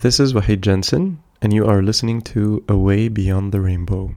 This is Wahid Jensen, and you are listening to Away Beyond the Rainbow.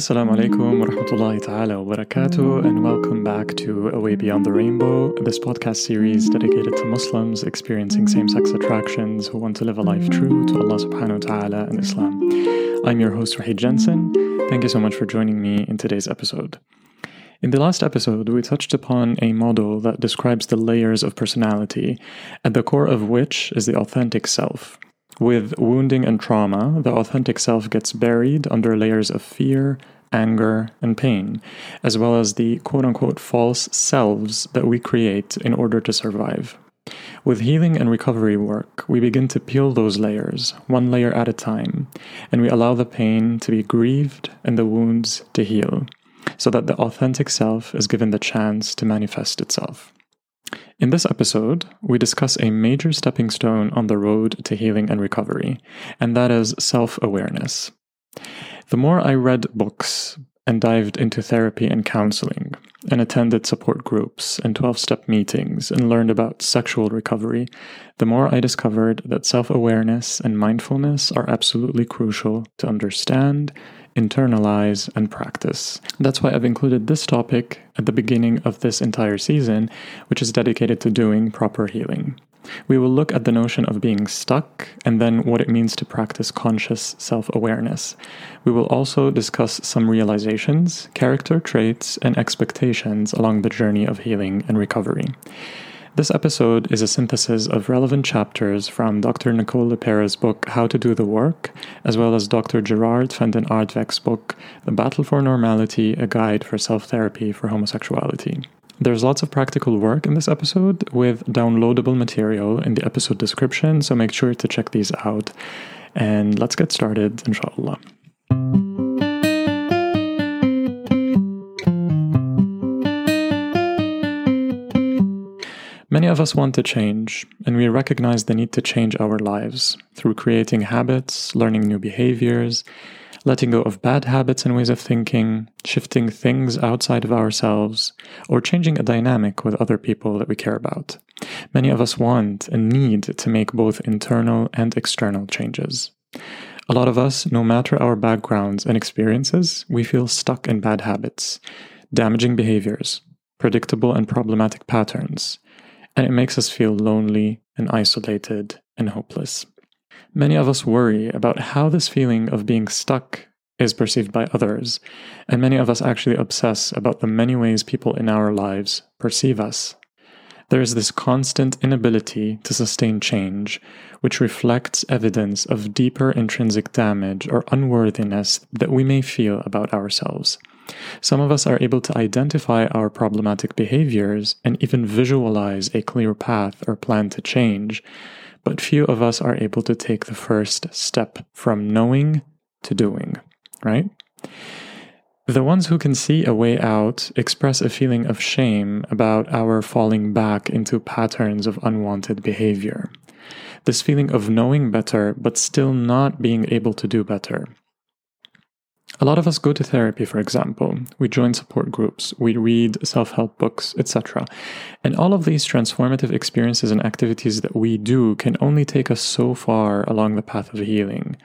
Assalamu alaikum wa rahmatullahi ta'ala wa barakatuh, and welcome back to Away Beyond the Rainbow, this podcast series dedicated to Muslims experiencing same sex attractions who want to live a life true to Allah subhanahu wa ta'ala and Islam. I'm your host, Wahid Jensen. Thank you so much for joining me in today's episode. In the last episode, we touched upon a model that describes the layers of personality, at the core of which is the authentic self. With wounding and trauma, the authentic self gets buried under layers of fear, anger, and pain, as well as the quote unquote false selves that we create in order to survive. With healing and recovery work, we begin to peel those layers, one layer at a time, and we allow the pain to be grieved and the wounds to heal, so that the authentic self is given the chance to manifest itself. In this episode, we discuss a major stepping stone on the road to healing and recovery, and that is self awareness. The more I read books and dived into therapy and counseling, and attended support groups and 12 step meetings and learned about sexual recovery, the more I discovered that self awareness and mindfulness are absolutely crucial to understand internalize, and practice. That's why I've included this topic at the beginning of this entire season, which is dedicated to doing proper healing. We will look at the notion of being stuck and then what it means to practice conscious self awareness. We will also discuss some realizations, character traits, and expectations along the journey of healing and recovery. This episode is a synthesis of relevant chapters from Dr. Nicole LePera's book How to Do the Work, as well as Dr. Gerard van den Aardweg's book The Battle for Normality A Guide for Self Therapy for Homosexuality. There's lots of practical work in this episode with downloadable material in the episode description, so make sure to check these out. And let's get started, inshallah. Many of us want to change, and we recognize the need to change our lives through creating habits, learning new behaviors, letting go of bad habits and ways of thinking, shifting things outside of ourselves, or changing a dynamic with other people that we care about. Many of us want and need to make both internal and external changes. A lot of us, no matter our backgrounds and experiences, we feel stuck in bad habits, damaging behaviors, predictable and problematic patterns and it makes us feel lonely and isolated and hopeless. Many of us worry about how this feeling of being stuck is perceived by others, and many of us actually obsess about the many ways people in our lives perceive us. There is this constant inability to sustain change, which reflects evidence of deeper intrinsic damage or unworthiness that we may feel about ourselves. Some of us are able to identify our problematic behaviors and even visualize a clear path or plan to change, but few of us are able to take the first step from knowing to doing, right? The ones who can see a way out express a feeling of shame about our falling back into patterns of unwanted behavior. This feeling of knowing better but still not being able to do better. A lot of us go to therapy, for example. We join support groups, we read self help books, etc. And all of these transformative experiences and activities that we do can only take us so far along the path of healing.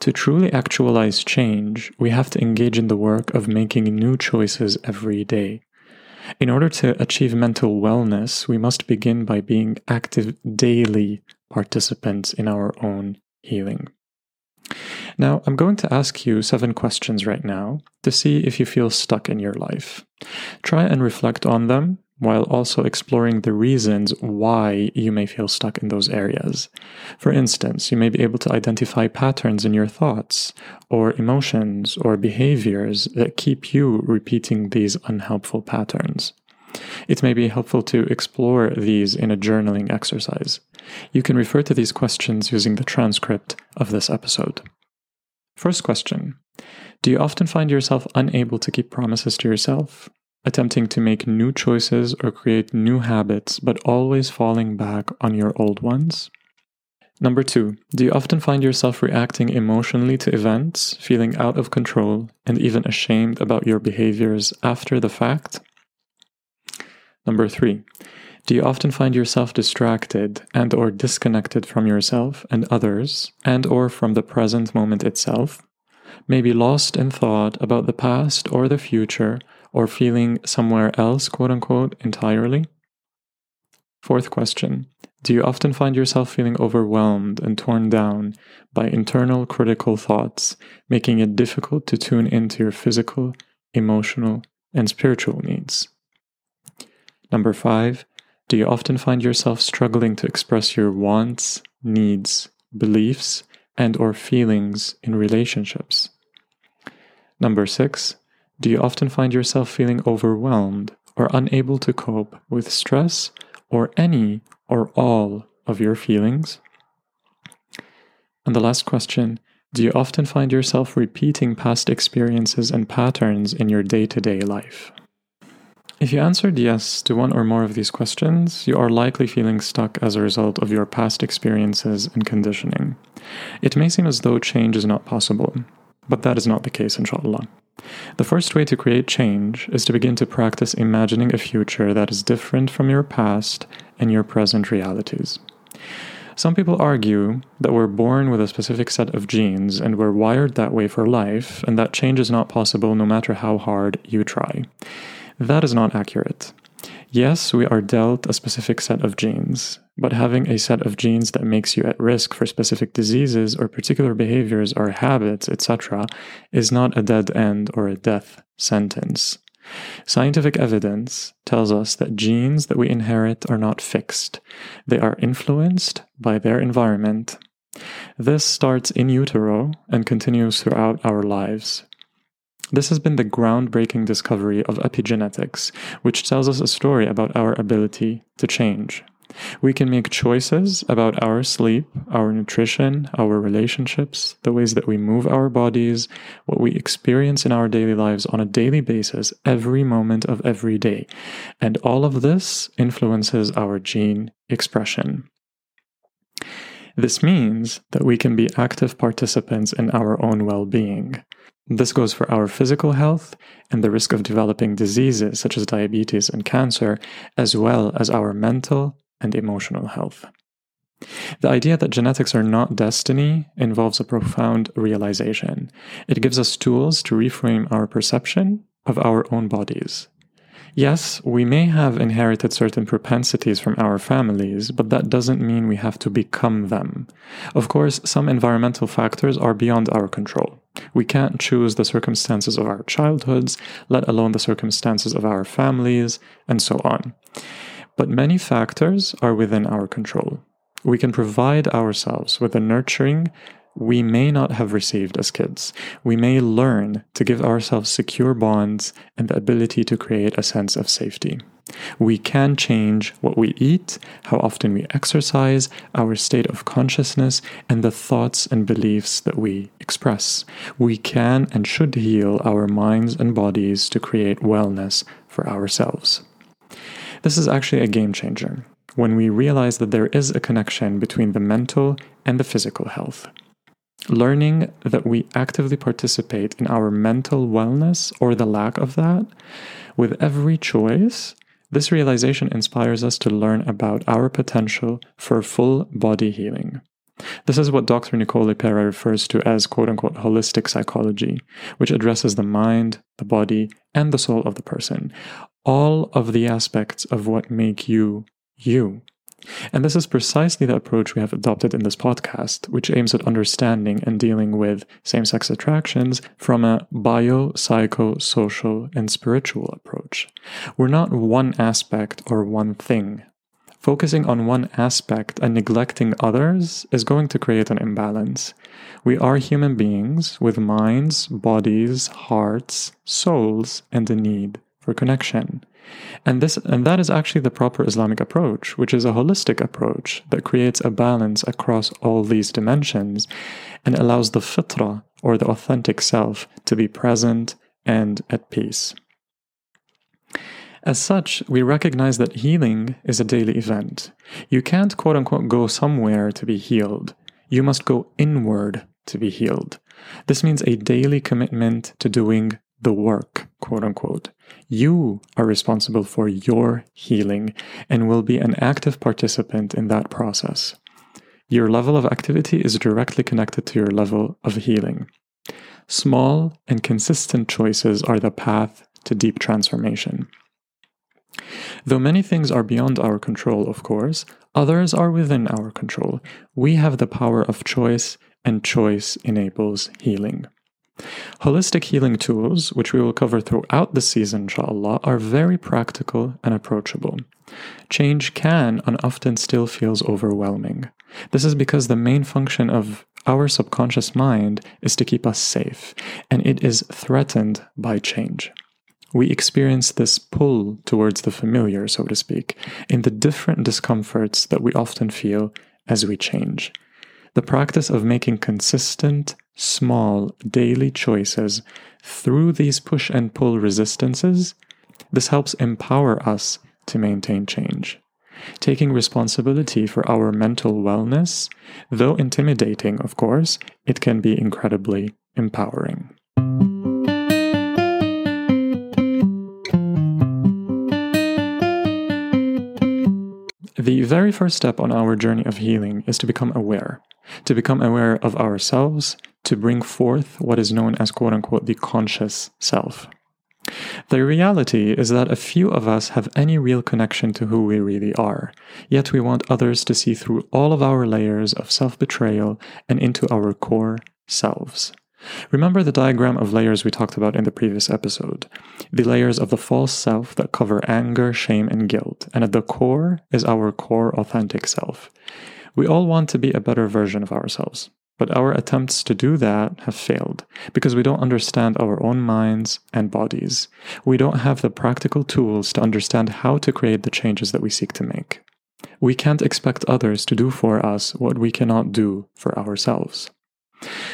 To truly actualize change, we have to engage in the work of making new choices every day. In order to achieve mental wellness, we must begin by being active daily participants in our own healing. Now, I'm going to ask you seven questions right now to see if you feel stuck in your life. Try and reflect on them while also exploring the reasons why you may feel stuck in those areas. For instance, you may be able to identify patterns in your thoughts, or emotions, or behaviors that keep you repeating these unhelpful patterns. It may be helpful to explore these in a journaling exercise. You can refer to these questions using the transcript of this episode. First question Do you often find yourself unable to keep promises to yourself? Attempting to make new choices or create new habits, but always falling back on your old ones? Number two, do you often find yourself reacting emotionally to events, feeling out of control, and even ashamed about your behaviors after the fact? Number three, do you often find yourself distracted and or disconnected from yourself and others and or from the present moment itself? Maybe lost in thought about the past or the future or feeling somewhere else, quote unquote, entirely? Fourth question Do you often find yourself feeling overwhelmed and torn down by internal critical thoughts, making it difficult to tune into your physical, emotional, and spiritual needs? Number five, do you often find yourself struggling to express your wants, needs, beliefs, and or feelings in relationships? Number 6. Do you often find yourself feeling overwhelmed or unable to cope with stress or any or all of your feelings? And the last question Do you often find yourself repeating past experiences and patterns in your day to day life? If you answered yes to one or more of these questions, you are likely feeling stuck as a result of your past experiences and conditioning. It may seem as though change is not possible, but that is not the case, inshallah. The first way to create change is to begin to practice imagining a future that is different from your past and your present realities. Some people argue that we're born with a specific set of genes and we're wired that way for life, and that change is not possible no matter how hard you try. That is not accurate. Yes, we are dealt a specific set of genes, but having a set of genes that makes you at risk for specific diseases or particular behaviors or habits, etc., is not a dead end or a death sentence. Scientific evidence tells us that genes that we inherit are not fixed, they are influenced by their environment. This starts in utero and continues throughout our lives. This has been the groundbreaking discovery of epigenetics, which tells us a story about our ability to change. We can make choices about our sleep, our nutrition, our relationships, the ways that we move our bodies, what we experience in our daily lives on a daily basis, every moment of every day. And all of this influences our gene expression. This means that we can be active participants in our own well being. This goes for our physical health and the risk of developing diseases such as diabetes and cancer, as well as our mental and emotional health. The idea that genetics are not destiny involves a profound realization. It gives us tools to reframe our perception of our own bodies Yes, we may have inherited certain propensities from our families, but that doesn't mean we have to become them. Of course, some environmental factors are beyond our control. We can't choose the circumstances of our childhoods, let alone the circumstances of our families, and so on. But many factors are within our control. We can provide ourselves with the nurturing we may not have received as kids. We may learn to give ourselves secure bonds and the ability to create a sense of safety. We can change what we eat, how often we exercise, our state of consciousness, and the thoughts and beliefs that we express. We can and should heal our minds and bodies to create wellness for ourselves. This is actually a game changer when we realize that there is a connection between the mental and the physical health. Learning that we actively participate in our mental wellness or the lack of that with every choice, this realization inspires us to learn about our potential for full body healing. This is what Dr. Nicole LePera refers to as quote unquote holistic psychology, which addresses the mind, the body, and the soul of the person, all of the aspects of what make you you. And this is precisely the approach we have adopted in this podcast, which aims at understanding and dealing with same sex attractions from a bio, psycho, social, and spiritual approach. We're not one aspect or one thing. Focusing on one aspect and neglecting others is going to create an imbalance. We are human beings with minds, bodies, hearts, souls, and a need for connection. And this and that is actually the proper Islamic approach, which is a holistic approach that creates a balance across all these dimensions and allows the fitra or the authentic self to be present and at peace. As such, we recognize that healing is a daily event. You can't quote unquote go somewhere to be healed. You must go inward to be healed. This means a daily commitment to doing the work, quote unquote. You are responsible for your healing and will be an active participant in that process. Your level of activity is directly connected to your level of healing. Small and consistent choices are the path to deep transformation. Though many things are beyond our control, of course, others are within our control. We have the power of choice, and choice enables healing. Holistic healing tools, which we will cover throughout the season, inshallah, are very practical and approachable. Change can and often still feels overwhelming. This is because the main function of our subconscious mind is to keep us safe, and it is threatened by change we experience this pull towards the familiar, so to speak, in the different discomforts that we often feel as we change. The practice of making consistent, small, daily choices through these push and pull resistances, this helps empower us to maintain change. Taking responsibility for our mental wellness, though intimidating, of course, it can be incredibly empowering. The very first step on our journey of healing is to become aware, to become aware of ourselves, to bring forth what is known as quote unquote the conscious self. The reality is that a few of us have any real connection to who we really are, yet we want others to see through all of our layers of self betrayal and into our core selves. Remember the diagram of layers we talked about in the previous episode. The layers of the false self that cover anger, shame, and guilt, and at the core is our core authentic self. We all want to be a better version of ourselves, but our attempts to do that have failed because we don't understand our own minds and bodies. We don't have the practical tools to understand how to create the changes that we seek to make. We can't expect others to do for us what we cannot do for ourselves.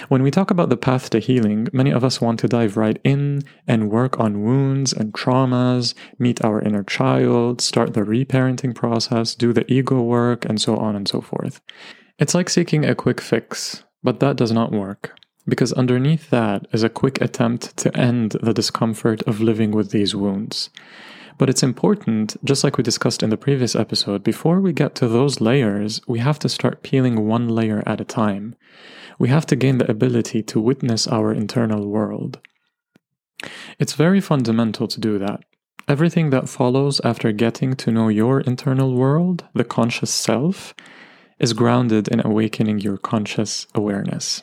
When we talk about the path to healing, many of us want to dive right in and work on wounds and traumas, meet our inner child, start the reparenting process, do the ego work, and so on and so forth. It's like seeking a quick fix, but that does not work. Because underneath that is a quick attempt to end the discomfort of living with these wounds. But it's important, just like we discussed in the previous episode, before we get to those layers, we have to start peeling one layer at a time we have to gain the ability to witness our internal world. It's very fundamental to do that. Everything that follows after getting to know your internal world, the conscious self, is grounded in awakening your conscious awareness.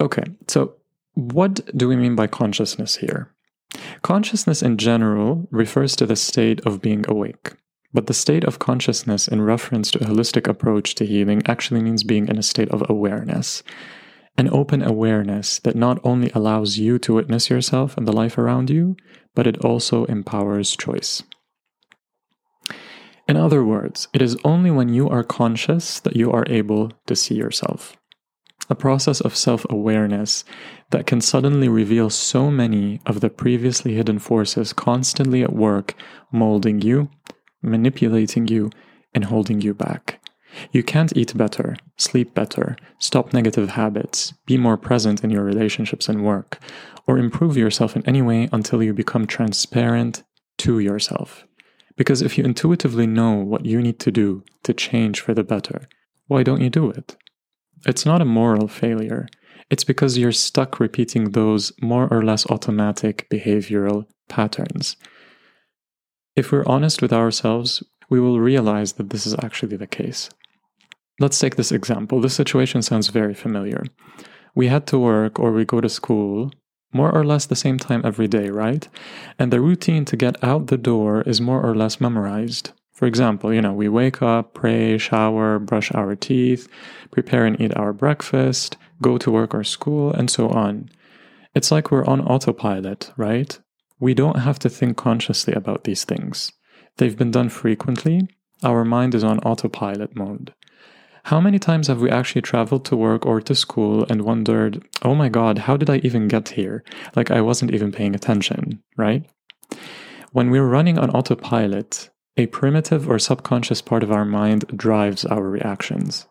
Okay, so what do we mean by consciousness here? Consciousness in general refers to the state of being awake. But the state of consciousness in reference to a holistic approach to healing actually means being in a state of awareness. An open awareness that not only allows you to witness yourself and the life around you, but it also empowers choice. In other words, it is only when you are conscious that you are able to see yourself. A process of self awareness that can suddenly reveal so many of the previously hidden forces constantly at work, molding you, manipulating you, and holding you back. You can't eat better, sleep better, stop negative habits, be more present in your relationships and work, or improve yourself in any way until you become transparent to yourself. Because if you intuitively know what you need to do to change for the better, why don't you do it? It's not a moral failure. It's because you're stuck repeating those more or less automatic behavioral patterns. If we're honest with ourselves, we will realize that this is actually the case. Let's take this example. This situation sounds very familiar. We had to work or we go to school more or less the same time every day, right? And the routine to get out the door is more or less memorized. For example, you know, we wake up, pray, shower, brush our teeth, prepare and eat our breakfast, go to work or school, and so on. It's like we're on autopilot, right? We don't have to think consciously about these things. They've been done frequently. Our mind is on autopilot mode. How many times have we actually traveled to work or to school and wondered, oh my god, how did I even get here? Like I wasn't even paying attention, right? When we're running on autopilot, a primitive or subconscious part of our mind drives our reactions.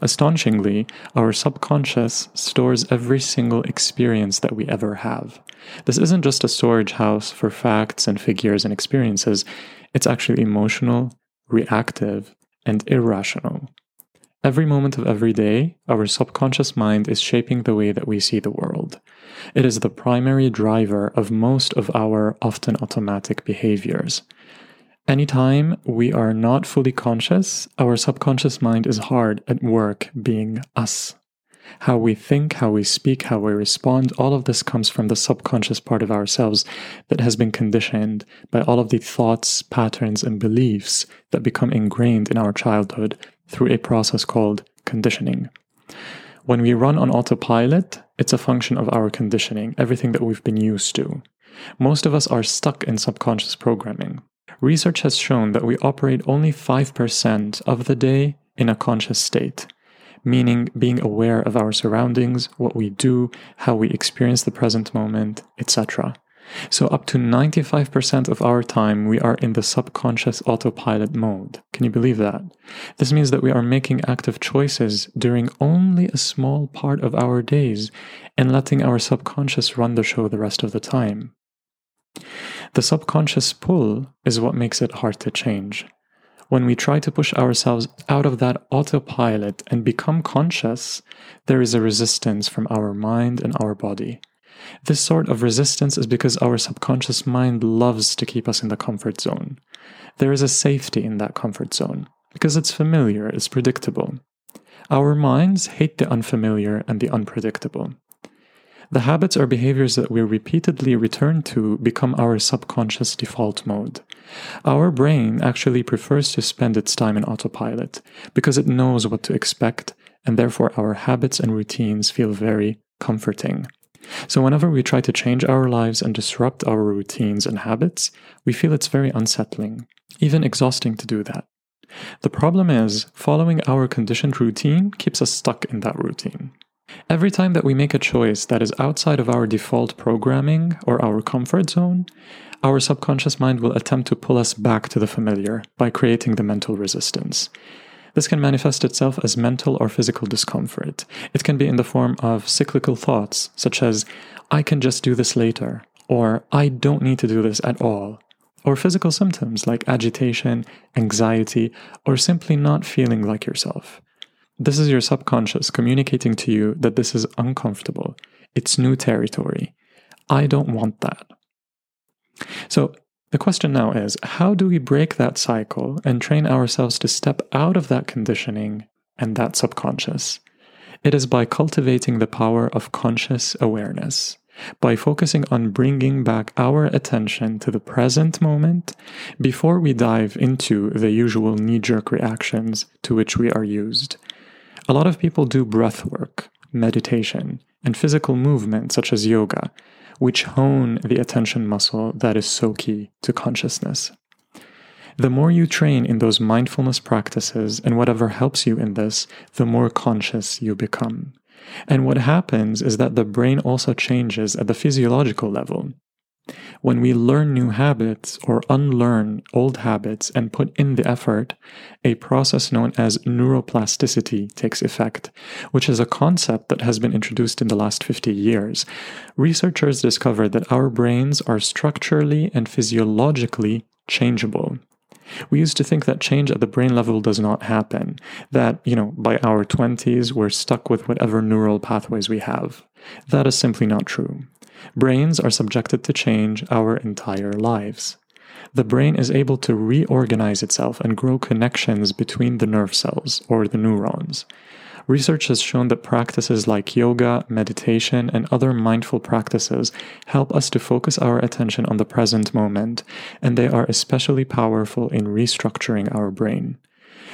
Astonishingly, our subconscious stores every single experience that we ever have. This isn't just a storage house for facts and figures and experiences, it's actually emotional, reactive, and irrational. Every moment of every day, our subconscious mind is shaping the way that we see the world. It is the primary driver of most of our often automatic behaviors. Anytime we are not fully conscious, our subconscious mind is hard at work being us. How we think, how we speak, how we respond, all of this comes from the subconscious part of ourselves that has been conditioned by all of the thoughts, patterns, and beliefs that become ingrained in our childhood through a process called conditioning. When we run on autopilot, it's a function of our conditioning, everything that we've been used to. Most of us are stuck in subconscious programming. Research has shown that we operate only 5% of the day in a conscious state, meaning being aware of our surroundings, what we do, how we experience the present moment, etc. So, up to 95% of our time, we are in the subconscious autopilot mode. Can you believe that? This means that we are making active choices during only a small part of our days and letting our subconscious run the show the rest of the time. The subconscious pull is what makes it hard to change. When we try to push ourselves out of that autopilot and become conscious, there is a resistance from our mind and our body. This sort of resistance is because our subconscious mind loves to keep us in the comfort zone. There is a safety in that comfort zone because it's familiar, it's predictable. Our minds hate the unfamiliar and the unpredictable. The habits or behaviors that we repeatedly return to become our subconscious default mode. Our brain actually prefers to spend its time in autopilot because it knows what to expect, and therefore our habits and routines feel very comforting. So, whenever we try to change our lives and disrupt our routines and habits, we feel it's very unsettling, even exhausting to do that. The problem is, following our conditioned routine keeps us stuck in that routine. Every time that we make a choice that is outside of our default programming or our comfort zone, our subconscious mind will attempt to pull us back to the familiar by creating the mental resistance. This can manifest itself as mental or physical discomfort. It can be in the form of cyclical thoughts, such as, I can just do this later, or I don't need to do this at all, or physical symptoms like agitation, anxiety, or simply not feeling like yourself. This is your subconscious communicating to you that this is uncomfortable. It's new territory. I don't want that. So, the question now is how do we break that cycle and train ourselves to step out of that conditioning and that subconscious? It is by cultivating the power of conscious awareness, by focusing on bringing back our attention to the present moment before we dive into the usual knee jerk reactions to which we are used. A lot of people do breath work, meditation, and physical movement such as yoga, which hone the attention muscle that is so key to consciousness. The more you train in those mindfulness practices and whatever helps you in this, the more conscious you become. And what happens is that the brain also changes at the physiological level. When we learn new habits or unlearn old habits and put in the effort, a process known as neuroplasticity takes effect, which is a concept that has been introduced in the last 50 years. Researchers discovered that our brains are structurally and physiologically changeable. We used to think that change at the brain level does not happen, that, you know, by our 20s, we're stuck with whatever neural pathways we have. That is simply not true. Brains are subjected to change our entire lives. The brain is able to reorganize itself and grow connections between the nerve cells, or the neurons. Research has shown that practices like yoga, meditation, and other mindful practices help us to focus our attention on the present moment, and they are especially powerful in restructuring our brain.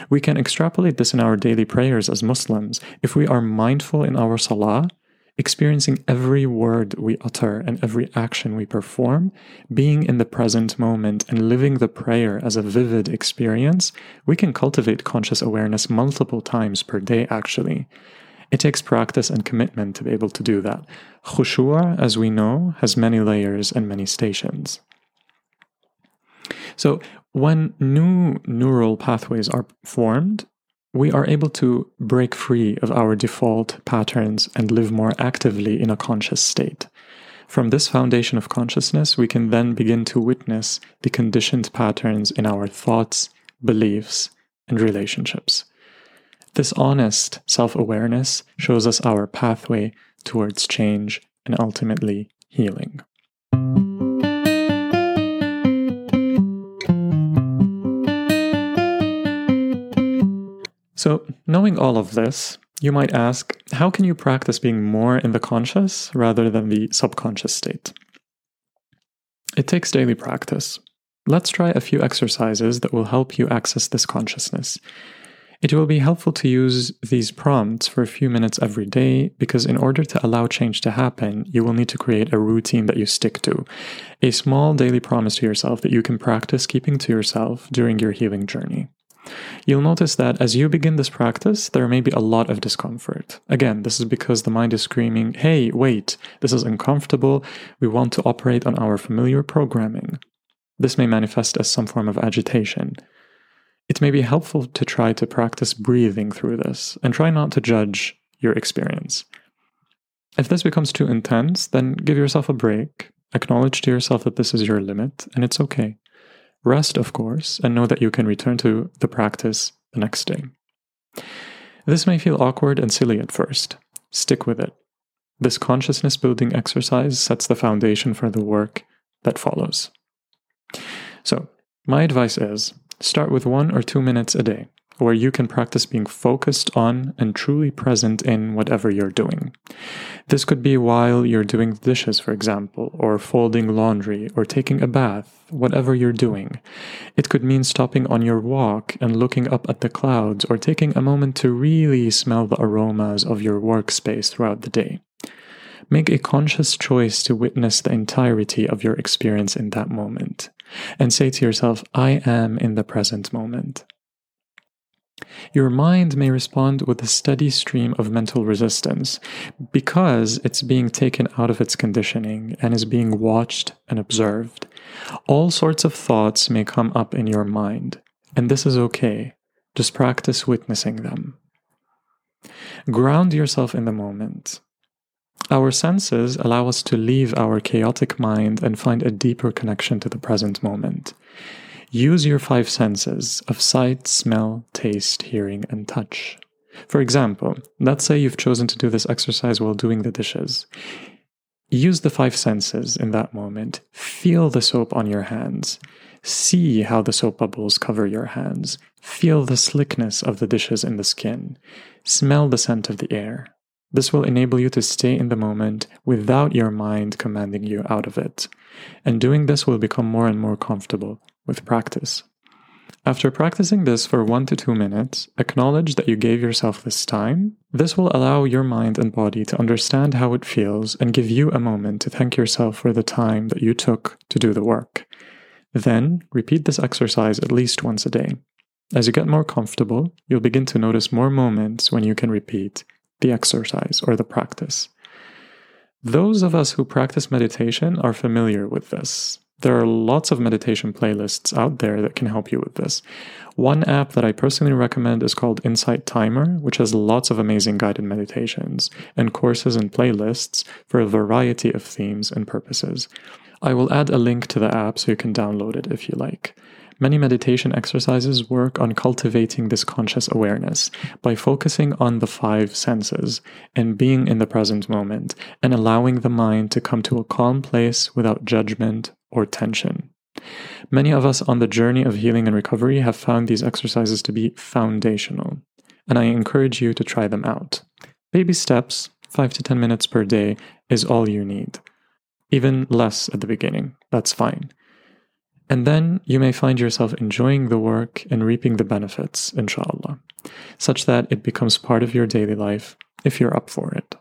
We can extrapolate this in our daily prayers as Muslims. If we are mindful in our salah, experiencing every word we utter and every action we perform, being in the present moment and living the prayer as a vivid experience, we can cultivate conscious awareness multiple times per day, actually. It takes practice and commitment to be able to do that. Khushu', as we know, has many layers and many stations. So, when new neural pathways are formed, we are able to break free of our default patterns and live more actively in a conscious state. From this foundation of consciousness, we can then begin to witness the conditioned patterns in our thoughts, beliefs, and relationships. This honest self awareness shows us our pathway towards change and ultimately healing. So, knowing all of this, you might ask how can you practice being more in the conscious rather than the subconscious state? It takes daily practice. Let's try a few exercises that will help you access this consciousness. It will be helpful to use these prompts for a few minutes every day because, in order to allow change to happen, you will need to create a routine that you stick to. A small daily promise to yourself that you can practice keeping to yourself during your healing journey. You'll notice that as you begin this practice, there may be a lot of discomfort. Again, this is because the mind is screaming, hey, wait, this is uncomfortable. We want to operate on our familiar programming. This may manifest as some form of agitation. It may be helpful to try to practice breathing through this and try not to judge your experience. If this becomes too intense, then give yourself a break, acknowledge to yourself that this is your limit, and it's okay. Rest, of course, and know that you can return to the practice the next day. This may feel awkward and silly at first. Stick with it. This consciousness building exercise sets the foundation for the work that follows. So, my advice is start with one or two minutes a day where you can practice being focused on and truly present in whatever you're doing. This could be while you're doing dishes, for example, or folding laundry, or taking a bath, whatever you're doing. It could mean stopping on your walk and looking up at the clouds, or taking a moment to really smell the aromas of your workspace throughout the day. Make a conscious choice to witness the entirety of your experience in that moment, and say to yourself, I am in the present moment. Your mind may respond with a steady stream of mental resistance because it's being taken out of its conditioning and is being watched and observed. All sorts of thoughts may come up in your mind, and this is okay. Just practice witnessing them. Ground yourself in the moment. Our senses allow us to leave our chaotic mind and find a deeper connection to the present moment. Use your five senses of sight, smell, taste, hearing, and touch. For example, let's say you've chosen to do this exercise while doing the dishes. Use the five senses in that moment. Feel the soap on your hands. See how the soap bubbles cover your hands. Feel the slickness of the dishes in the skin. Smell the scent of the air. This will enable you to stay in the moment without your mind commanding you out of it. And doing this will become more and more comfortable with practice. After practicing this for one to two minutes, acknowledge that you gave yourself this time. This will allow your mind and body to understand how it feels and give you a moment to thank yourself for the time that you took to do the work. Then, repeat this exercise at least once a day. As you get more comfortable, you'll begin to notice more moments when you can repeat the exercise or the practice. Those of us who practice meditation are familiar with this. There are lots of meditation playlists out there that can help you with this. One app that I personally recommend is called Insight Timer, which has lots of amazing guided meditations and courses and playlists for a variety of themes and purposes. I will add a link to the app so you can download it if you like. Many meditation exercises work on cultivating this conscious awareness by focusing on the five senses and being in the present moment and allowing the mind to come to a calm place without judgment or tension. Many of us on the journey of healing and recovery have found these exercises to be foundational, and I encourage you to try them out. Baby steps, 5 to 10 minutes per day, is all you need. Even less at the beginning, that's fine. And then you may find yourself enjoying the work and reaping the benefits, inshallah, such that it becomes part of your daily life if you're up for it.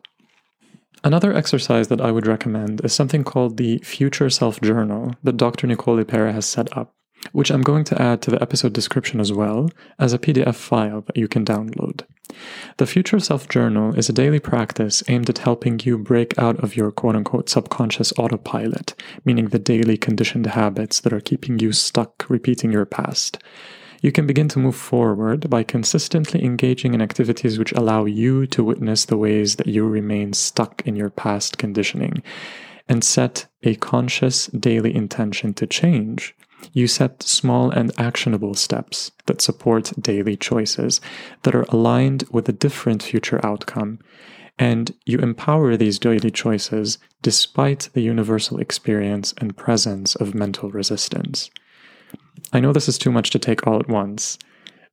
Another exercise that I would recommend is something called the Future Self Journal that Dr. Nicole LePera has set up, which I'm going to add to the episode description as well as a PDF file that you can download. The Future Self Journal is a daily practice aimed at helping you break out of your quote unquote subconscious autopilot, meaning the daily conditioned habits that are keeping you stuck repeating your past you can begin to move forward by consistently engaging in activities which allow you to witness the ways that you remain stuck in your past conditioning and set a conscious daily intention to change. You set small and actionable steps that support daily choices that are aligned with a different future outcome. And you empower these daily choices despite the universal experience and presence of mental resistance. I know this is too much to take all at once,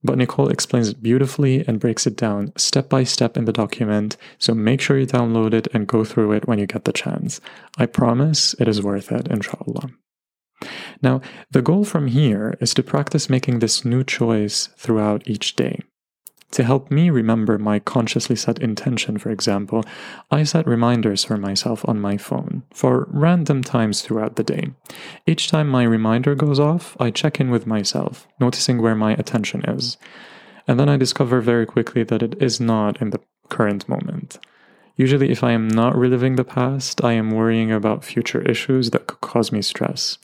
but Nicole explains it beautifully and breaks it down step by step in the document, so make sure you download it and go through it when you get the chance. I promise it is worth it, inshallah. Now, the goal from here is to practice making this new choice throughout each day. To help me remember my consciously set intention, for example, I set reminders for myself on my phone for random times throughout the day. Each time my reminder goes off, I check in with myself, noticing where my attention is. And then I discover very quickly that it is not in the current moment. Usually, if I am not reliving the past, I am worrying about future issues that could cause me stress.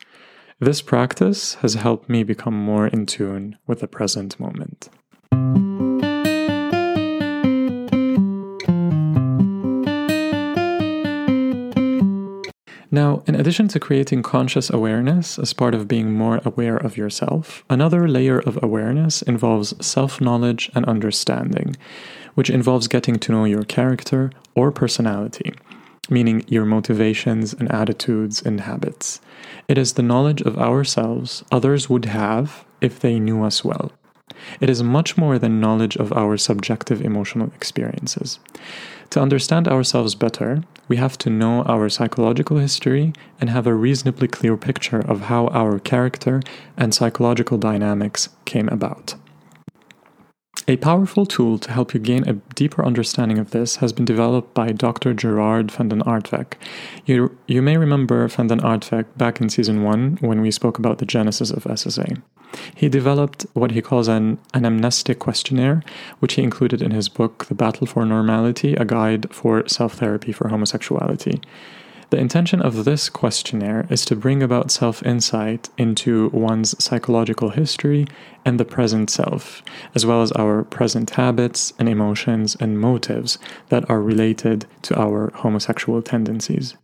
This practice has helped me become more in tune with the present moment. Now, in addition to creating conscious awareness as part of being more aware of yourself, another layer of awareness involves self knowledge and understanding, which involves getting to know your character or personality, meaning your motivations and attitudes and habits. It is the knowledge of ourselves others would have if they knew us well. It is much more than knowledge of our subjective emotional experiences. To understand ourselves better, we have to know our psychological history and have a reasonably clear picture of how our character and psychological dynamics came about. A powerful tool to help you gain a deeper understanding of this has been developed by Dr. Gerard van den Aardweg. You, you may remember van den Aardweg back in season 1 when we spoke about the genesis of SSA. He developed what he calls an anamnestic questionnaire, which he included in his book, The Battle for Normality A Guide for Self Therapy for Homosexuality. The intention of this questionnaire is to bring about self insight into one's psychological history and the present self, as well as our present habits and emotions and motives that are related to our homosexual tendencies.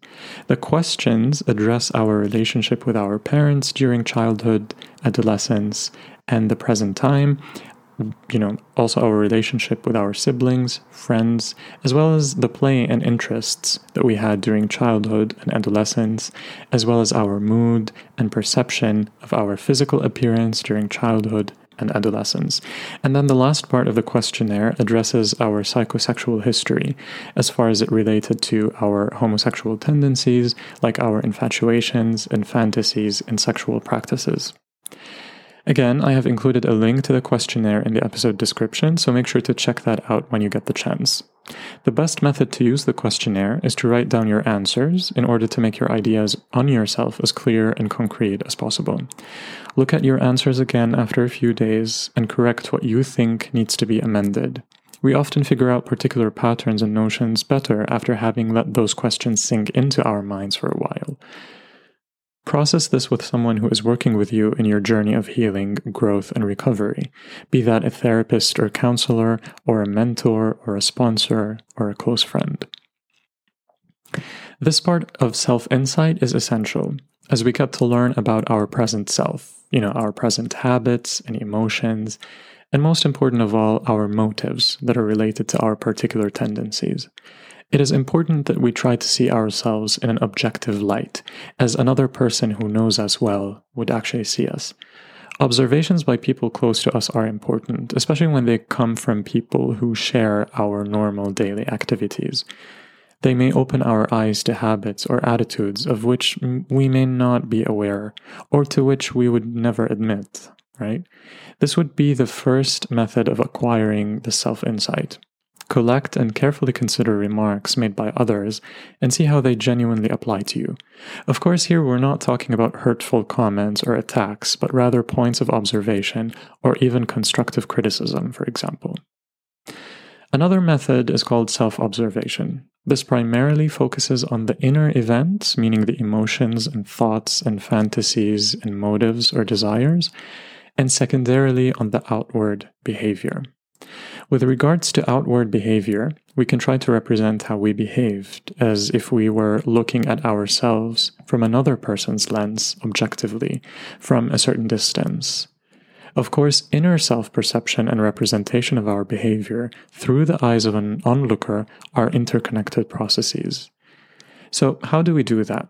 The questions address our relationship with our parents during childhood, adolescence, and the present time, you know, also our relationship with our siblings, friends, as well as the play and interests that we had during childhood and adolescence, as well as our mood and perception of our physical appearance during childhood and adolescence. And then the last part of the questionnaire addresses our psychosexual history as far as it related to our homosexual tendencies, like our infatuations and fantasies and sexual practices. Again, I have included a link to the questionnaire in the episode description, so make sure to check that out when you get the chance. The best method to use the questionnaire is to write down your answers in order to make your ideas on yourself as clear and concrete as possible. Look at your answers again after a few days and correct what you think needs to be amended. We often figure out particular patterns and notions better after having let those questions sink into our minds for a while. Process this with someone who is working with you in your journey of healing, growth, and recovery, be that a therapist or counselor, or a mentor, or a sponsor, or a close friend. This part of self insight is essential as we get to learn about our present self, you know, our present habits and emotions, and most important of all, our motives that are related to our particular tendencies. It is important that we try to see ourselves in an objective light, as another person who knows us well would actually see us. Observations by people close to us are important, especially when they come from people who share our normal daily activities. They may open our eyes to habits or attitudes of which we may not be aware, or to which we would never admit, right? This would be the first method of acquiring the self insight. Collect and carefully consider remarks made by others and see how they genuinely apply to you. Of course, here we're not talking about hurtful comments or attacks, but rather points of observation or even constructive criticism, for example. Another method is called self observation. This primarily focuses on the inner events, meaning the emotions and thoughts and fantasies and motives or desires, and secondarily on the outward behavior. With regards to outward behavior, we can try to represent how we behaved as if we were looking at ourselves from another person's lens objectively, from a certain distance. Of course, inner self perception and representation of our behavior through the eyes of an onlooker are interconnected processes. So, how do we do that?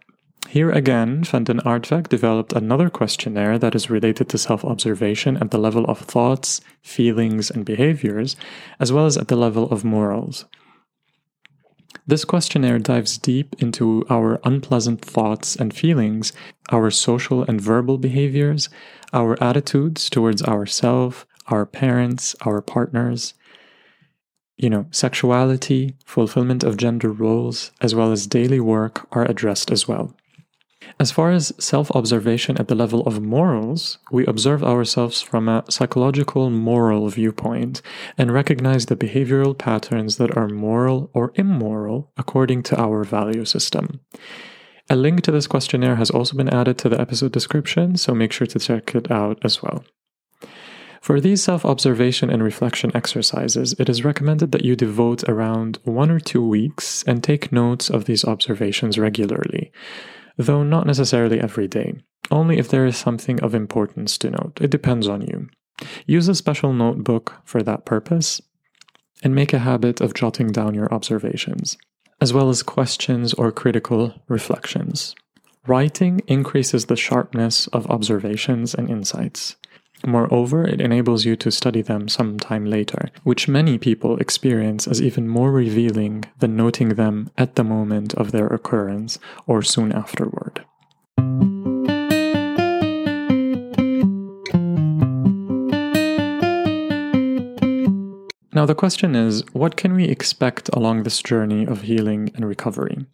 Here again, den Aardweg developed another questionnaire that is related to self observation at the level of thoughts, feelings, and behaviors, as well as at the level of morals. This questionnaire dives deep into our unpleasant thoughts and feelings, our social and verbal behaviors, our attitudes towards ourselves, our parents, our partners, you know, sexuality, fulfillment of gender roles, as well as daily work are addressed as well. As far as self observation at the level of morals, we observe ourselves from a psychological moral viewpoint and recognize the behavioral patterns that are moral or immoral according to our value system. A link to this questionnaire has also been added to the episode description, so make sure to check it out as well. For these self observation and reflection exercises, it is recommended that you devote around one or two weeks and take notes of these observations regularly though not necessarily every day. Only if there is something of importance to note. It depends on you. Use a special notebook for that purpose and make a habit of jotting down your observations, as well as questions or critical reflections. Writing increases the sharpness of observations and insights. Moreover, it enables you to study them some time later, which many people experience as even more revealing than noting them at the moment of their occurrence or soon afterward. Now, the question is what can we expect along this journey of healing and recovery?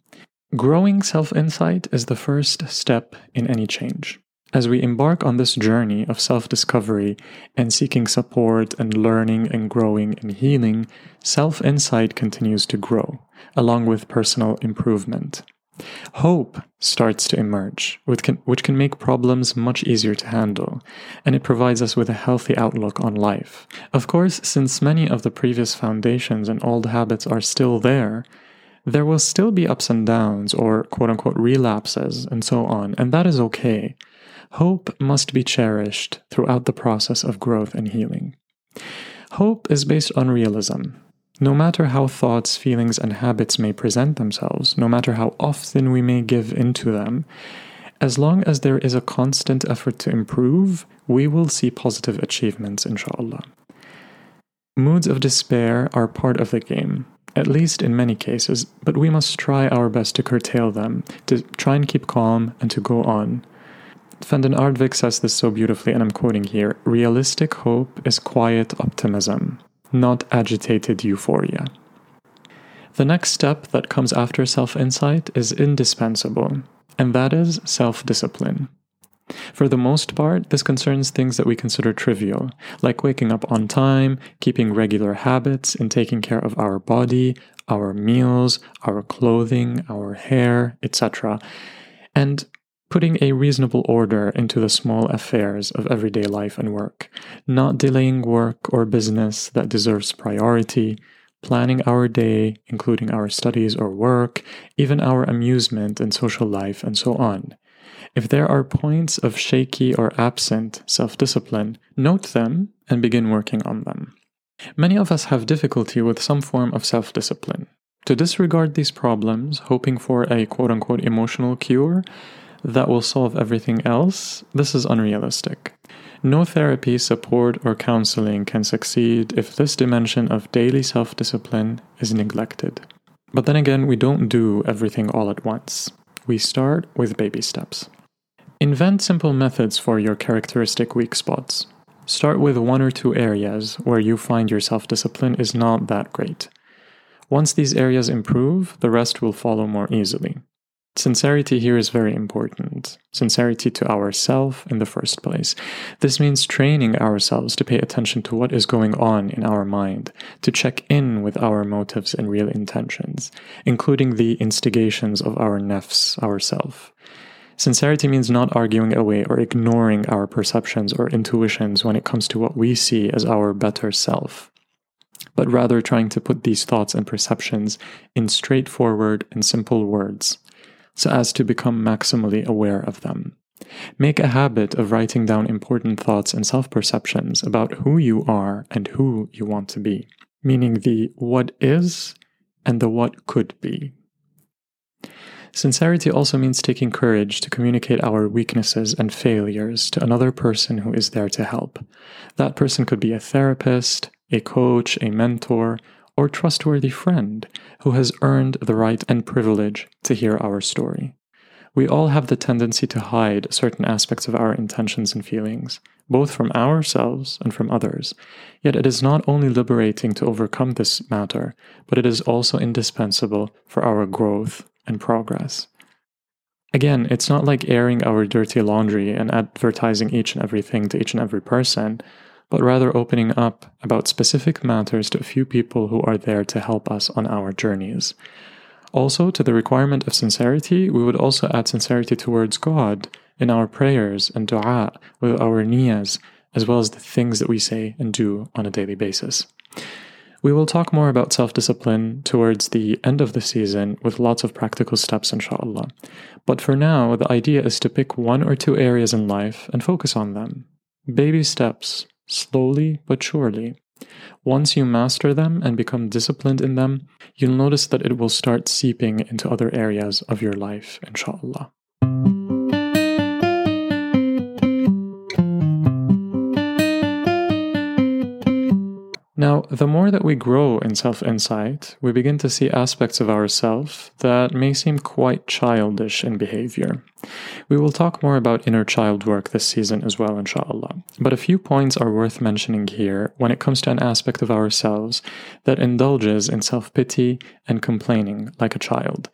Growing self insight is the first step in any change. As we embark on this journey of self discovery and seeking support and learning and growing and healing, self insight continues to grow, along with personal improvement. Hope starts to emerge, which can, which can make problems much easier to handle, and it provides us with a healthy outlook on life. Of course, since many of the previous foundations and old habits are still there, there will still be ups and downs or quote unquote relapses and so on, and that is okay. Hope must be cherished throughout the process of growth and healing. Hope is based on realism. No matter how thoughts, feelings, and habits may present themselves, no matter how often we may give into them, as long as there is a constant effort to improve, we will see positive achievements, inshallah. Moods of despair are part of the game, at least in many cases, but we must try our best to curtail them, to try and keep calm and to go on. Van den Aardweg says this so beautifully, and I'm quoting here Realistic hope is quiet optimism, not agitated euphoria. The next step that comes after self insight is indispensable, and that is self discipline. For the most part, this concerns things that we consider trivial, like waking up on time, keeping regular habits, and taking care of our body, our meals, our clothing, our hair, etc. And putting a reasonable order into the small affairs of everyday life and work, not delaying work or business that deserves priority, planning our day, including our studies or work, even our amusement and social life, and so on. If there are points of shaky or absent self discipline, note them and begin working on them. Many of us have difficulty with some form of self discipline. To disregard these problems, hoping for a quote unquote emotional cure, that will solve everything else, this is unrealistic. No therapy, support, or counseling can succeed if this dimension of daily self discipline is neglected. But then again, we don't do everything all at once. We start with baby steps. Invent simple methods for your characteristic weak spots. Start with one or two areas where you find your self discipline is not that great. Once these areas improve, the rest will follow more easily. Sincerity here is very important. Sincerity to ourself in the first place. This means training ourselves to pay attention to what is going on in our mind, to check in with our motives and real intentions, including the instigations of our nafs, ourself. Sincerity means not arguing away or ignoring our perceptions or intuitions when it comes to what we see as our better self, but rather trying to put these thoughts and perceptions in straightforward and simple words so as to become maximally aware of them. Make a habit of writing down important thoughts and self perceptions about who you are and who you want to be, meaning the what is and the what could be. Sincerity also means taking courage to communicate our weaknesses and failures to another person who is there to help. That person could be a therapist, a coach, a mentor, or trustworthy friend who has earned the right and privilege to hear our story. We all have the tendency to hide certain aspects of our intentions and feelings, both from ourselves and from others. Yet it is not only liberating to overcome this matter, but it is also indispensable for our growth and progress. Again, it's not like airing our dirty laundry and advertising each and everything to each and every person, but rather opening up about specific matters to a few people who are there to help us on our journeys. Also, to the requirement of sincerity, we would also add sincerity towards God in our prayers and dua with our niyas, as well as the things that we say and do on a daily basis. We will talk more about self discipline towards the end of the season with lots of practical steps, inshallah. But for now, the idea is to pick one or two areas in life and focus on them. Baby steps, slowly but surely. Once you master them and become disciplined in them, you'll notice that it will start seeping into other areas of your life, inshallah. Now, the more that we grow in self insight, we begin to see aspects of ourself that may seem quite childish in behavior. We will talk more about inner child work this season as well, inshallah. But a few points are worth mentioning here when it comes to an aspect of ourselves that indulges in self pity and complaining like a child.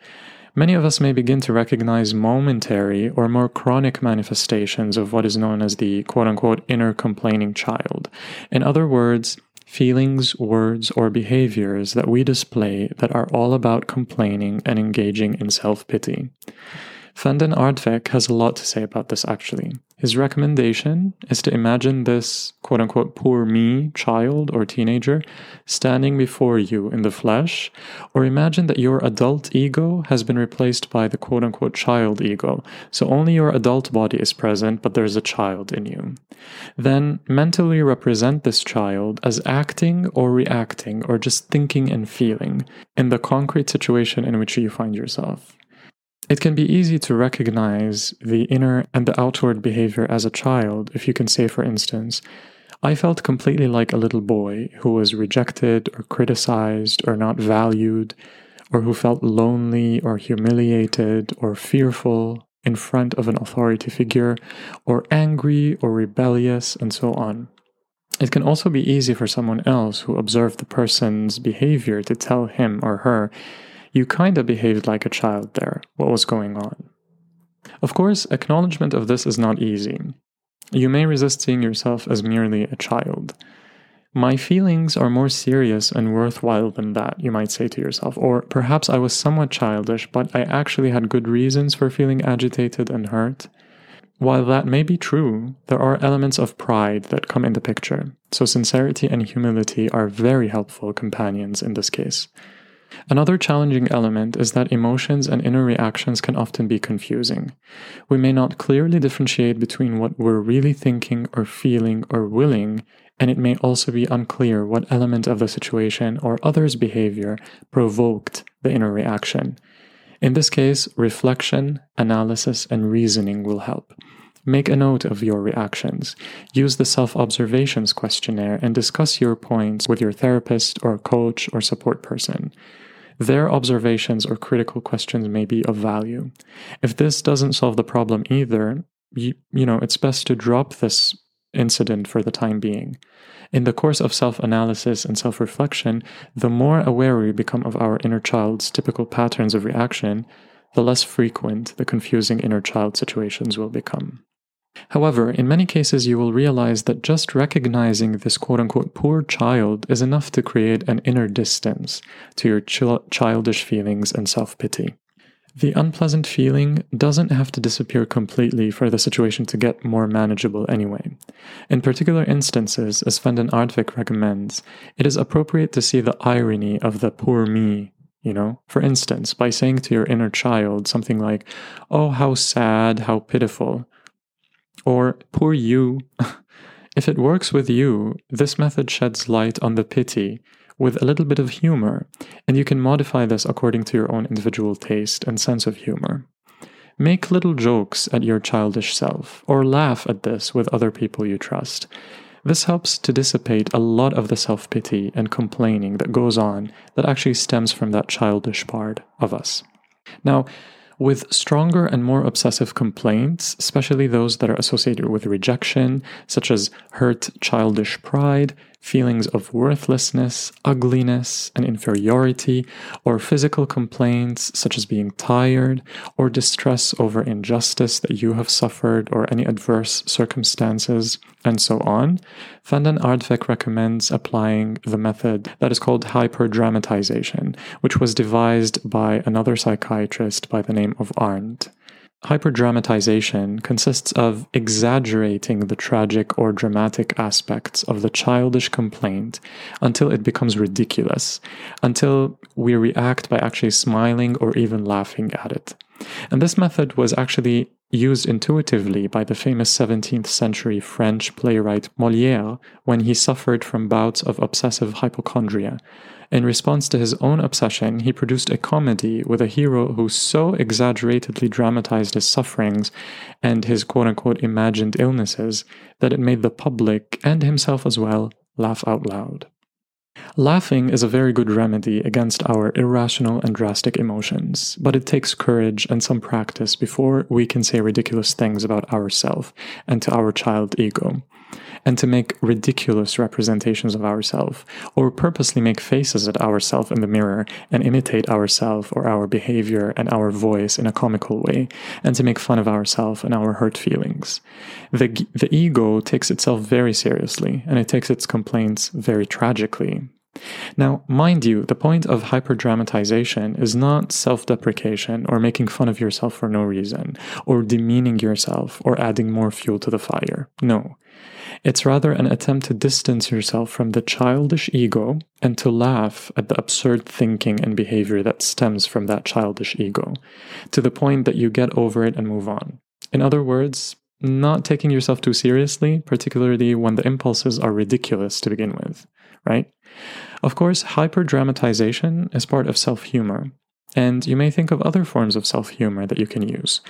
Many of us may begin to recognize momentary or more chronic manifestations of what is known as the quote unquote inner complaining child. In other words, feelings, words, or behaviors that we display that are all about complaining and engaging in self pity. Van den Aardweg has a lot to say about this actually. His recommendation is to imagine this quote unquote poor me child or teenager standing before you in the flesh, or imagine that your adult ego has been replaced by the quote unquote child ego, so only your adult body is present, but there's a child in you. Then mentally represent this child as acting or reacting or just thinking and feeling in the concrete situation in which you find yourself. It can be easy to recognize the inner and the outward behavior as a child if you can say, for instance, I felt completely like a little boy who was rejected or criticized or not valued, or who felt lonely or humiliated or fearful in front of an authority figure, or angry or rebellious, and so on. It can also be easy for someone else who observed the person's behavior to tell him or her you kinda behaved like a child there. What was going on? Of course, acknowledgement of this is not easy. You may resist seeing yourself as merely a child. My feelings are more serious and worthwhile than that, you might say to yourself. Or perhaps I was somewhat childish, but I actually had good reasons for feeling agitated and hurt. While that may be true, there are elements of pride that come in the picture, so sincerity and humility are very helpful companions in this case. Another challenging element is that emotions and inner reactions can often be confusing. We may not clearly differentiate between what we're really thinking or feeling or willing, and it may also be unclear what element of the situation or others' behavior provoked the inner reaction. In this case, reflection, analysis, and reasoning will help. Make a note of your reactions. Use the self observations questionnaire and discuss your points with your therapist or coach or support person. Their observations or critical questions may be of value. If this doesn't solve the problem either, you, you know, it's best to drop this incident for the time being. In the course of self analysis and self reflection, the more aware we become of our inner child's typical patterns of reaction, the less frequent the confusing inner child situations will become. However, in many cases, you will realize that just recognizing this quote unquote poor child is enough to create an inner distance to your ch- childish feelings and self pity. The unpleasant feeling doesn't have to disappear completely for the situation to get more manageable anyway. In particular instances, as Van den Aardweg recommends, it is appropriate to see the irony of the poor me, you know? For instance, by saying to your inner child something like, Oh, how sad, how pitiful, or poor you. if it works with you, this method sheds light on the pity with a little bit of humor, and you can modify this according to your own individual taste and sense of humor. Make little jokes at your childish self, or laugh at this with other people you trust. This helps to dissipate a lot of the self pity and complaining that goes on that actually stems from that childish part of us. Now, with stronger and more obsessive complaints, especially those that are associated with rejection, such as hurt childish pride, feelings of worthlessness, ugliness, and inferiority, or physical complaints such as being tired, or distress over injustice that you have suffered, or any adverse circumstances, and so on, Van den Aardweg recommends applying the method that is called hyperdramatization, which was devised by another psychiatrist by the name of Arndt. Hyperdramatization consists of exaggerating the tragic or dramatic aspects of the childish complaint until it becomes ridiculous, until we react by actually smiling or even laughing at it. And this method was actually used intuitively by the famous 17th century French playwright Molière when he suffered from bouts of obsessive hypochondria, in response to his own obsession, he produced a comedy with a hero who so exaggeratedly dramatized his sufferings and his quote unquote imagined illnesses that it made the public, and himself as well, laugh out loud. Laughing is a very good remedy against our irrational and drastic emotions, but it takes courage and some practice before we can say ridiculous things about ourselves and to our child ego and to make ridiculous representations of ourselves, or purposely make faces at ourselves in the mirror and imitate ourselves or our behavior and our voice in a comical way, and to make fun of ourselves and our hurt feelings. The, the ego takes itself very seriously, and it takes its complaints very tragically. Now, mind you, the point of hyperdramatization is not self deprecation or making fun of yourself for no reason, or demeaning yourself or adding more fuel to the fire. No. It's rather an attempt to distance yourself from the childish ego and to laugh at the absurd thinking and behavior that stems from that childish ego, to the point that you get over it and move on. In other words, not taking yourself too seriously, particularly when the impulses are ridiculous to begin with, right? Of course, hyper dramatization is part of self humor, and you may think of other forms of self humor that you can use.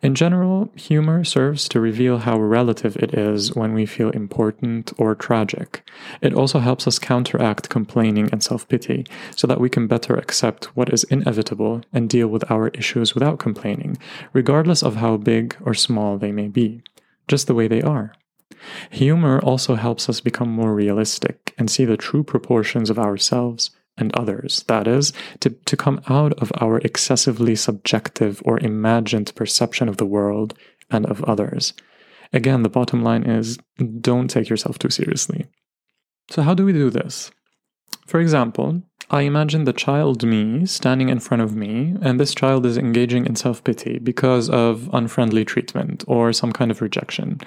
In general, humor serves to reveal how relative it is when we feel important or tragic. It also helps us counteract complaining and self pity so that we can better accept what is inevitable and deal with our issues without complaining, regardless of how big or small they may be, just the way they are. Humor also helps us become more realistic and see the true proportions of ourselves and others. That is, to, to come out of our excessively subjective or imagined perception of the world and of others. Again, the bottom line is don't take yourself too seriously. So, how do we do this? For example, I imagine the child me standing in front of me, and this child is engaging in self pity because of unfriendly treatment or some kind of rejection.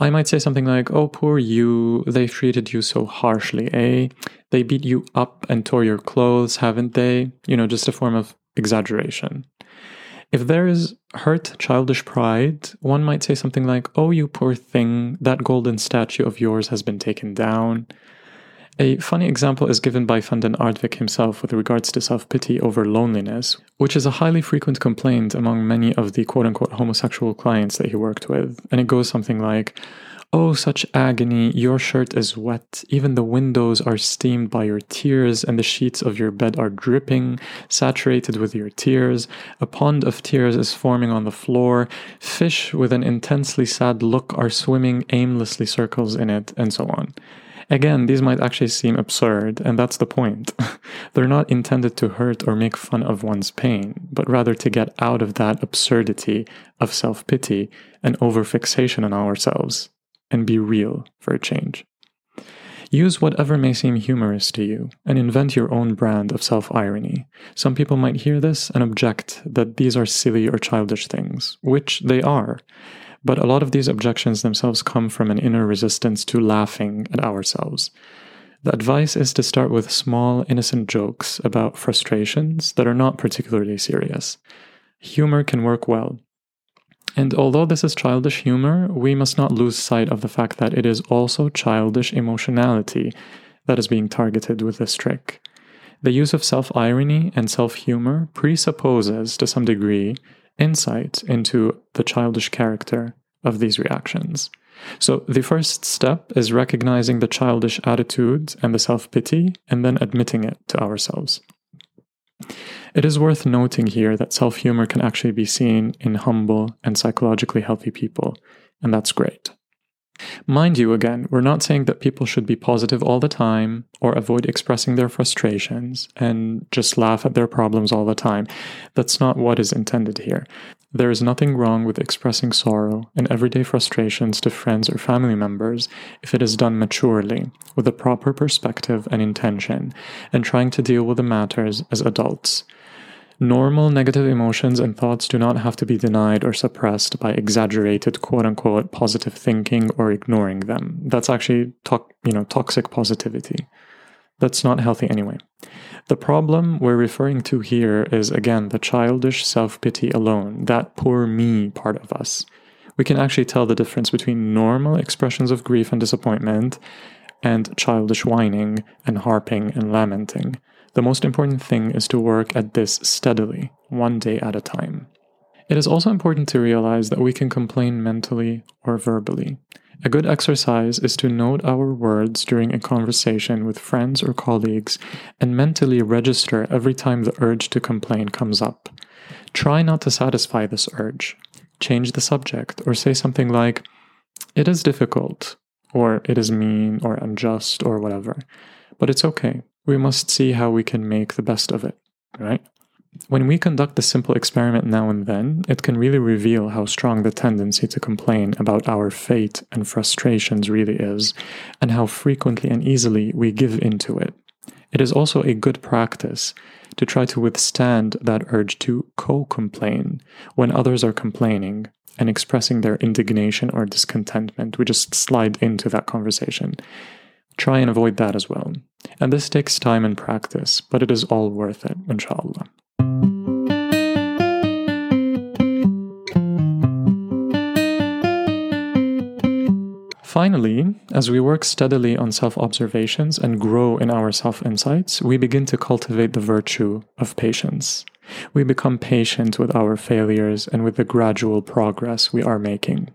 I might say something like, Oh, poor you, they've treated you so harshly, eh? They beat you up and tore your clothes, haven't they? You know, just a form of exaggeration. If there is hurt childish pride, one might say something like, Oh, you poor thing, that golden statue of yours has been taken down. A funny example is given by Van den himself with regards to self pity over loneliness, which is a highly frequent complaint among many of the quote unquote homosexual clients that he worked with. And it goes something like, Oh, such agony! Your shirt is wet. Even the windows are steamed by your tears, and the sheets of your bed are dripping, saturated with your tears. A pond of tears is forming on the floor. Fish with an intensely sad look are swimming aimlessly circles in it, and so on. Again, these might actually seem absurd, and that's the point. They're not intended to hurt or make fun of one's pain, but rather to get out of that absurdity of self pity and overfixation on ourselves and be real for a change. Use whatever may seem humorous to you and invent your own brand of self irony. Some people might hear this and object that these are silly or childish things, which they are. But a lot of these objections themselves come from an inner resistance to laughing at ourselves. The advice is to start with small, innocent jokes about frustrations that are not particularly serious. Humor can work well. And although this is childish humor, we must not lose sight of the fact that it is also childish emotionality that is being targeted with this trick. The use of self irony and self humor presupposes, to some degree, insight into the childish character of these reactions. So, the first step is recognizing the childish attitude and the self pity, and then admitting it to ourselves. It is worth noting here that self humor can actually be seen in humble and psychologically healthy people, and that's great. Mind you, again, we're not saying that people should be positive all the time or avoid expressing their frustrations and just laugh at their problems all the time. That's not what is intended here. There is nothing wrong with expressing sorrow and everyday frustrations to friends or family members if it is done maturely, with a proper perspective and intention, and trying to deal with the matters as adults. Normal negative emotions and thoughts do not have to be denied or suppressed by exaggerated quote unquote positive thinking or ignoring them. That's actually to- you know toxic positivity. That's not healthy anyway. The problem we're referring to here is again the childish self-pity alone, that poor me part of us. We can actually tell the difference between normal expressions of grief and disappointment and childish whining and harping and lamenting. The most important thing is to work at this steadily, one day at a time. It is also important to realize that we can complain mentally or verbally. A good exercise is to note our words during a conversation with friends or colleagues and mentally register every time the urge to complain comes up. Try not to satisfy this urge. Change the subject or say something like, It is difficult, or It is mean or unjust, or whatever. But it's okay we must see how we can make the best of it, right? When we conduct a simple experiment now and then, it can really reveal how strong the tendency to complain about our fate and frustrations really is, and how frequently and easily we give into it. It is also a good practice to try to withstand that urge to co complain when others are complaining and expressing their indignation or discontentment. We just slide into that conversation. Try and avoid that as well. And this takes time and practice, but it is all worth it, inshallah. Finally, as we work steadily on self observations and grow in our self insights, we begin to cultivate the virtue of patience. We become patient with our failures and with the gradual progress we are making.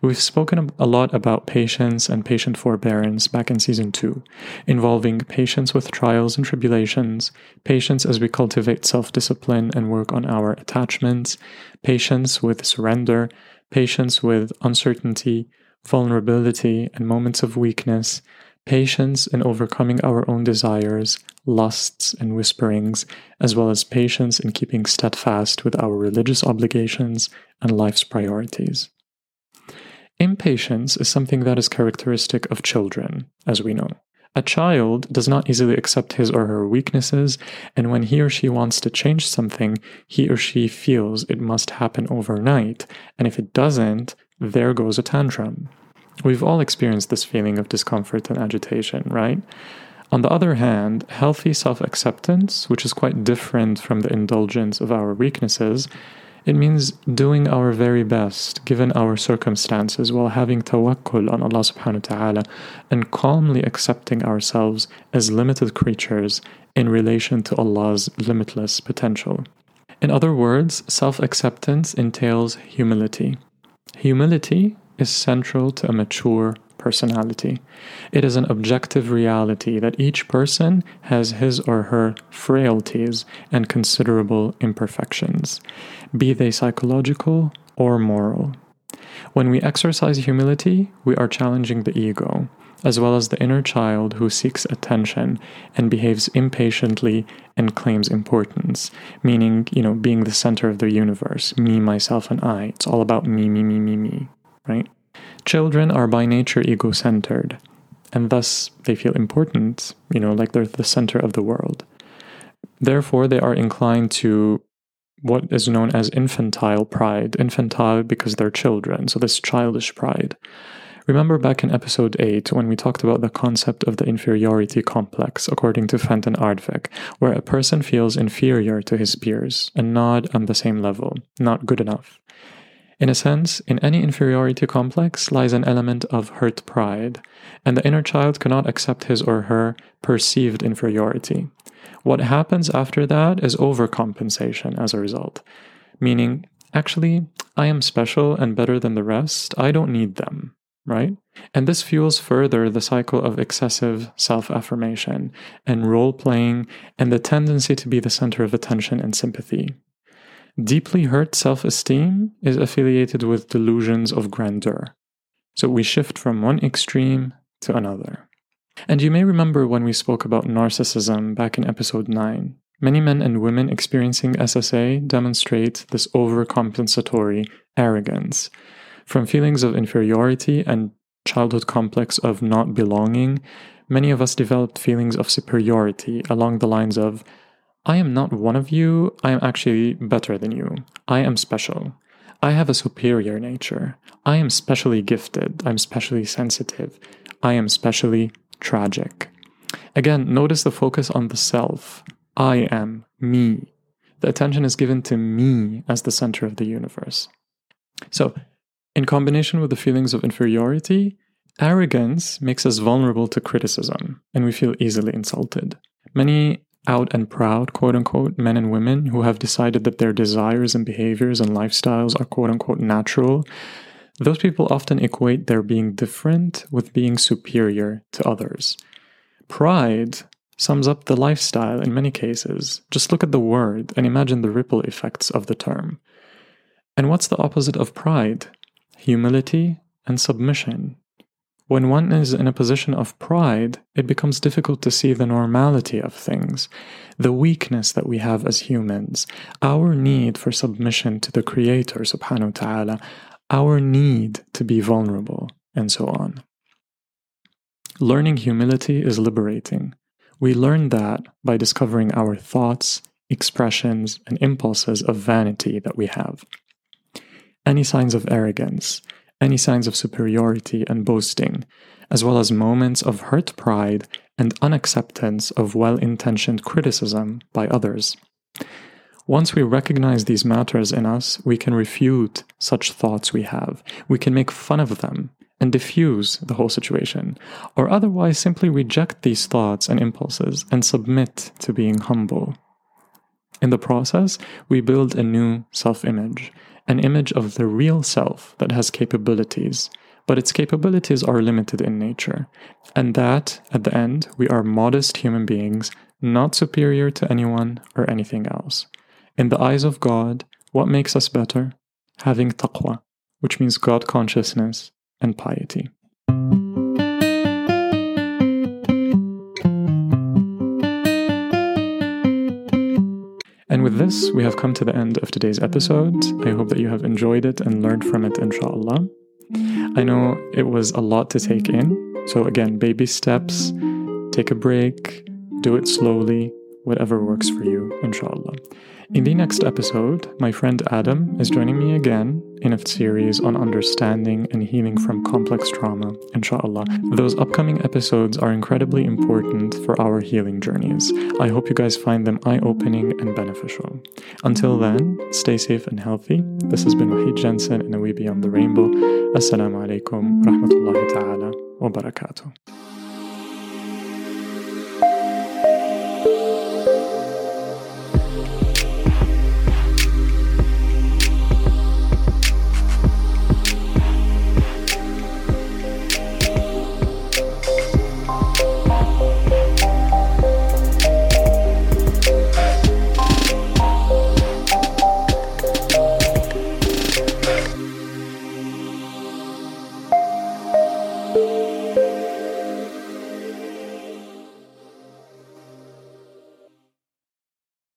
We've spoken a lot about patience and patient forbearance back in season 2, involving patience with trials and tribulations, patience as we cultivate self discipline and work on our attachments, patience with surrender, patience with uncertainty, vulnerability, and moments of weakness, patience in overcoming our own desires, lusts, and whisperings, as well as patience in keeping steadfast with our religious obligations and life's priorities. Impatience is something that is characteristic of children, as we know. A child does not easily accept his or her weaknesses, and when he or she wants to change something, he or she feels it must happen overnight, and if it doesn't, there goes a tantrum. We've all experienced this feeling of discomfort and agitation, right? On the other hand, healthy self acceptance, which is quite different from the indulgence of our weaknesses, it means doing our very best given our circumstances while having tawakkul on Allah subhanahu wa ta'ala and calmly accepting ourselves as limited creatures in relation to Allah's limitless potential. In other words, self acceptance entails humility. Humility is central to a mature personality. It is an objective reality that each person has his or her frailties and considerable imperfections, be they psychological or moral. When we exercise humility, we are challenging the ego, as well as the inner child who seeks attention and behaves impatiently and claims importance, meaning, you know, being the center of the universe, me, myself, and I. It's all about me, me, me, me, me, right? Children are by nature ego centered, and thus they feel important, you know, like they're the center of the world. Therefore, they are inclined to what is known as infantile pride. Infantile because they're children, so this childish pride. Remember back in episode 8 when we talked about the concept of the inferiority complex, according to Van den Aardweg, where a person feels inferior to his peers and not on the same level, not good enough. In a sense, in any inferiority complex lies an element of hurt pride, and the inner child cannot accept his or her perceived inferiority. What happens after that is overcompensation as a result, meaning, actually, I am special and better than the rest, I don't need them, right? And this fuels further the cycle of excessive self affirmation and role playing and the tendency to be the center of attention and sympathy. Deeply hurt self esteem is affiliated with delusions of grandeur. So we shift from one extreme to another. And you may remember when we spoke about narcissism back in episode 9. Many men and women experiencing SSA demonstrate this overcompensatory arrogance. From feelings of inferiority and childhood complex of not belonging, many of us developed feelings of superiority along the lines of, I am not one of you, I am actually better than you. I am special. I have a superior nature. I am specially gifted. I'm specially sensitive. I am specially tragic. Again, notice the focus on the self. I am me. The attention is given to me as the center of the universe. So, in combination with the feelings of inferiority, arrogance makes us vulnerable to criticism and we feel easily insulted. Many out and proud, quote unquote, men and women who have decided that their desires and behaviors and lifestyles are, quote unquote, natural, those people often equate their being different with being superior to others. Pride sums up the lifestyle in many cases. Just look at the word and imagine the ripple effects of the term. And what's the opposite of pride? Humility and submission. When one is in a position of pride, it becomes difficult to see the normality of things, the weakness that we have as humans, our need for submission to the Creator, subhanahu wa ta'ala, our need to be vulnerable, and so on. Learning humility is liberating. We learn that by discovering our thoughts, expressions, and impulses of vanity that we have. Any signs of arrogance, any signs of superiority and boasting, as well as moments of hurt pride and unacceptance of well intentioned criticism by others. Once we recognize these matters in us, we can refute such thoughts we have. We can make fun of them and diffuse the whole situation, or otherwise simply reject these thoughts and impulses and submit to being humble. In the process, we build a new self image an image of the real self that has capabilities, but its capabilities are limited in nature. And that, at the end, we are modest human beings, not superior to anyone or anything else. In the eyes of God, what makes us better? Having taqwa, which means God consciousness and piety. And with this, we have come to the end of today's episode. I hope that you have enjoyed it and learned from it, inshallah. I know it was a lot to take in. So, again, baby steps, take a break, do it slowly, whatever works for you, inshallah. In the next episode, my friend Adam is joining me again in a series on understanding and healing from complex trauma, inshallah. Those upcoming episodes are incredibly important for our healing journeys. I hope you guys find them eye opening and beneficial. Until then, stay safe and healthy. This has been Wahid Jensen and A Beyond the Rainbow. Assalamu alaikum wa rahmatullahi ta'ala wa barakatuh.